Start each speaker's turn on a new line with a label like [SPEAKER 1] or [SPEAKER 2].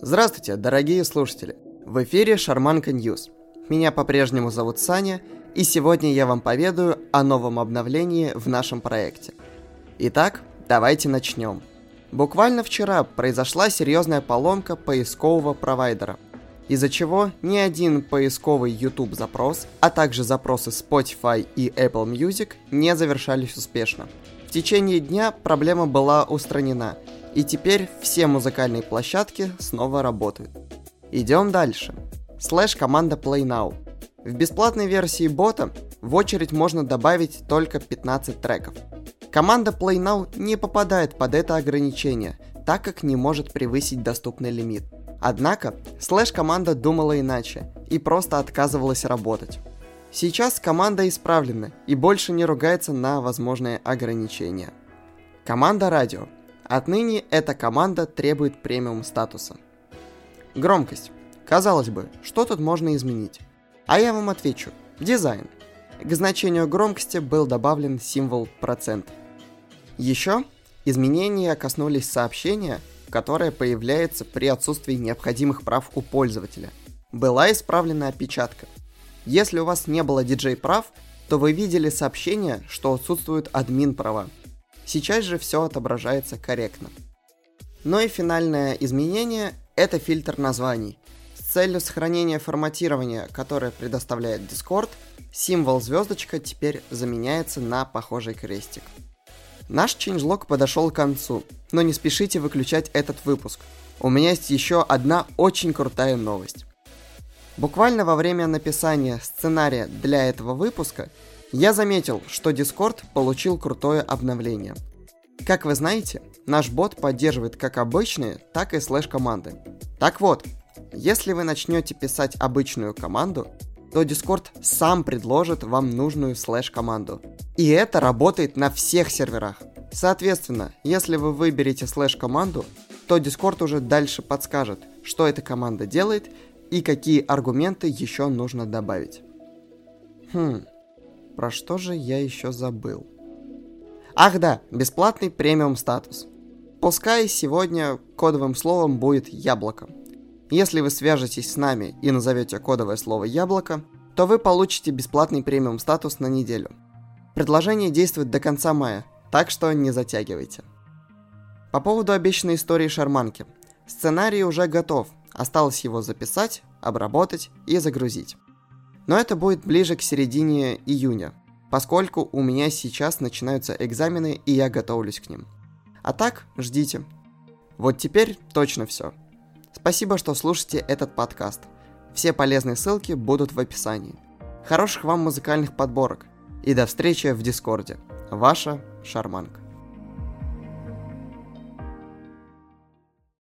[SPEAKER 1] Здравствуйте, дорогие слушатели! В эфире Шарманка News. Меня по-прежнему зовут Саня, и сегодня я вам поведаю о новом обновлении в нашем проекте. Итак, давайте начнем. Буквально вчера произошла серьезная поломка поискового провайдера, из-за чего ни один поисковый YouTube запрос, а также запросы Spotify и Apple Music не завершались успешно. В течение дня проблема была устранена, и теперь все музыкальные площадки снова работают. Идем дальше. Слэш команда Play Now. В бесплатной версии бота в очередь можно добавить только 15 треков. Команда Play Now не попадает под это ограничение, так как не может превысить доступный лимит. Однако, слэш-команда думала иначе и просто отказывалась работать. Сейчас команда исправлена и больше не ругается на возможные ограничения. Команда радио. Отныне эта команда требует премиум статуса. Громкость. Казалось бы, что тут можно изменить? А я вам отвечу. Дизайн. К значению громкости был добавлен символ процент. Еще изменения коснулись сообщения, которое появляется при отсутствии необходимых прав у пользователя. Была исправлена опечатка. Если у вас не было диджей прав, то вы видели сообщение, что отсутствуют админ права. Сейчас же все отображается корректно. Ну и финальное изменение – это фильтр названий. С целью сохранения форматирования, которое предоставляет Discord, символ звездочка теперь заменяется на похожий крестик. Наш changelog подошел к концу, но не спешите выключать этот выпуск. У меня есть еще одна очень крутая новость. Буквально во время написания сценария для этого выпуска я заметил, что Discord получил крутое обновление. Как вы знаете, наш бот поддерживает как обычные, так и слэш-команды. Так вот, если вы начнете писать обычную команду, то Discord сам предложит вам нужную слэш-команду. И это работает на всех серверах. Соответственно, если вы выберете слэш-команду, то Discord уже дальше подскажет, что эта команда делает и какие аргументы еще нужно добавить. Хм, про что же я еще забыл? Ах да, бесплатный премиум статус. Пускай сегодня кодовым словом будет яблоко. Если вы свяжетесь с нами и назовете кодовое слово яблоко, то вы получите бесплатный премиум статус на неделю. Предложение действует до конца мая, так что не затягивайте. По поводу обещанной истории шарманки. Сценарий уже готов, осталось его записать, обработать и загрузить. Но это будет ближе к середине июня, поскольку у меня сейчас начинаются экзамены и я готовлюсь к ним. А так, ждите. Вот теперь точно все. Спасибо, что слушаете этот подкаст. Все полезные ссылки будут в описании. Хороших вам музыкальных подборок. И до встречи в Дискорде. Ваша Шарманка.